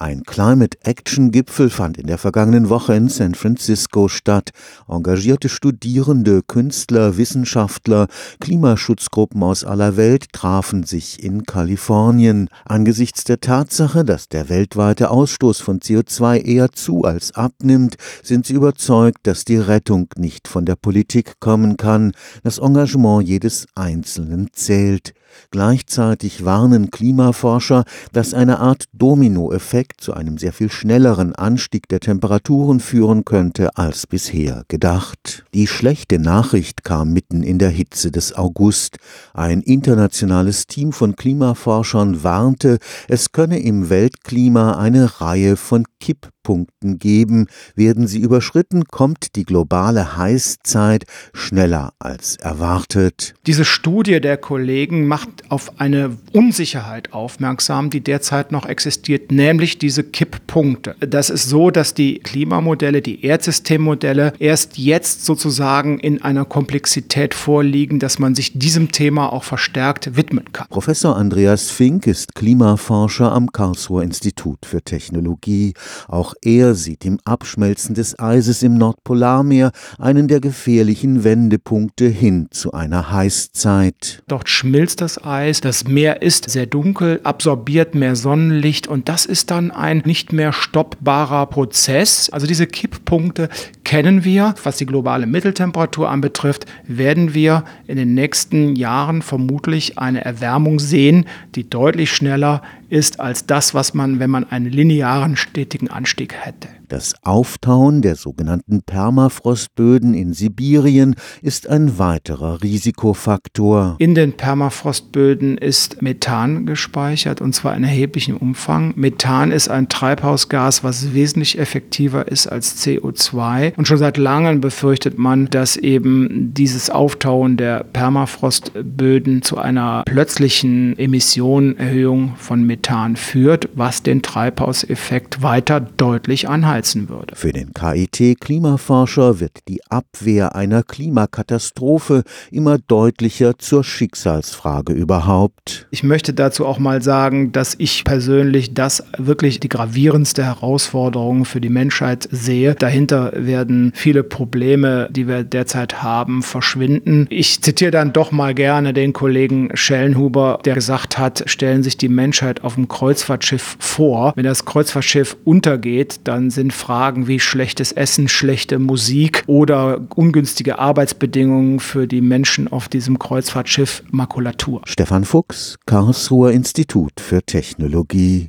Ein Climate Action Gipfel fand in der vergangenen Woche in San Francisco statt. Engagierte Studierende, Künstler, Wissenschaftler, Klimaschutzgruppen aus aller Welt trafen sich in Kalifornien. Angesichts der Tatsache, dass der weltweite Ausstoß von CO2 eher zu als abnimmt, sind sie überzeugt, dass die Rettung nicht von der Politik kommen kann. Das Engagement jedes Einzelnen zählt. Gleichzeitig warnen Klimaforscher, dass eine Art Dominoeffekt zu einem sehr viel schnelleren Anstieg der Temperaturen führen könnte als bisher gedacht. Die schlechte Nachricht kam mitten in der Hitze des August. Ein internationales Team von Klimaforschern warnte, es könne im Weltklima eine Reihe von Kipp Tiefpunkten geben. Werden sie überschritten, kommt die globale Heißzeit schneller als erwartet. Diese Studie der Kollegen macht auf eine Unsicherheit aufmerksam, die derzeit noch existiert, nämlich diese Kipppunkte. Das ist so, dass die Klimamodelle, die Erdsystemmodelle erst jetzt sozusagen in einer Komplexität vorliegen, dass man sich diesem Thema auch verstärkt widmen kann. Professor Andreas Fink ist Klimaforscher am Karlsruher Institut für Technologie. Auch er sieht im Abschmelzen des Eises im Nordpolarmeer einen der gefährlichen Wendepunkte hin zu einer Heißzeit. Dort schmilzt das Eis, das Meer ist sehr dunkel, absorbiert mehr Sonnenlicht und das ist dann ein nicht mehr stoppbarer Prozess. Also diese Kipppunkte kennen wir. Was die globale Mitteltemperatur anbetrifft, werden wir in den nächsten Jahren vermutlich eine Erwärmung sehen, die deutlich schneller ist als das, was man, wenn man einen linearen stetigen Anstieg hätte. Das Auftauen der sogenannten Permafrostböden in Sibirien ist ein weiterer Risikofaktor. In den Permafrostböden ist Methan gespeichert und zwar in erheblichem Umfang. Methan ist ein Treibhausgas, was wesentlich effektiver ist als CO2 und schon seit langem befürchtet man, dass eben dieses Auftauen der Permafrostböden zu einer plötzlichen Emissionerhöhung von Methan führt, was den Treibhauseffekt weiter deutlich anheizen würde. Für den KIT-Klimaforscher wird die Abwehr einer Klimakatastrophe immer deutlicher zur Schicksalsfrage überhaupt. Ich möchte dazu auch mal sagen, dass ich persönlich das wirklich die gravierendste Herausforderung für die Menschheit sehe. Dahinter werden viele Probleme, die wir derzeit haben, verschwinden. Ich zitiere dann doch mal gerne den Kollegen Schellenhuber, der gesagt hat, stellen sich die Menschheit auf dem Kreuzfahrtschiff vor. Wenn das Kreuzfahrtschiff untergeht, dann sind Fragen wie schlechtes Essen, schlechte Musik oder ungünstige Arbeitsbedingungen für die Menschen auf diesem Kreuzfahrtschiff Makulatur. Stefan Fuchs, Karlsruher Institut für Technologie.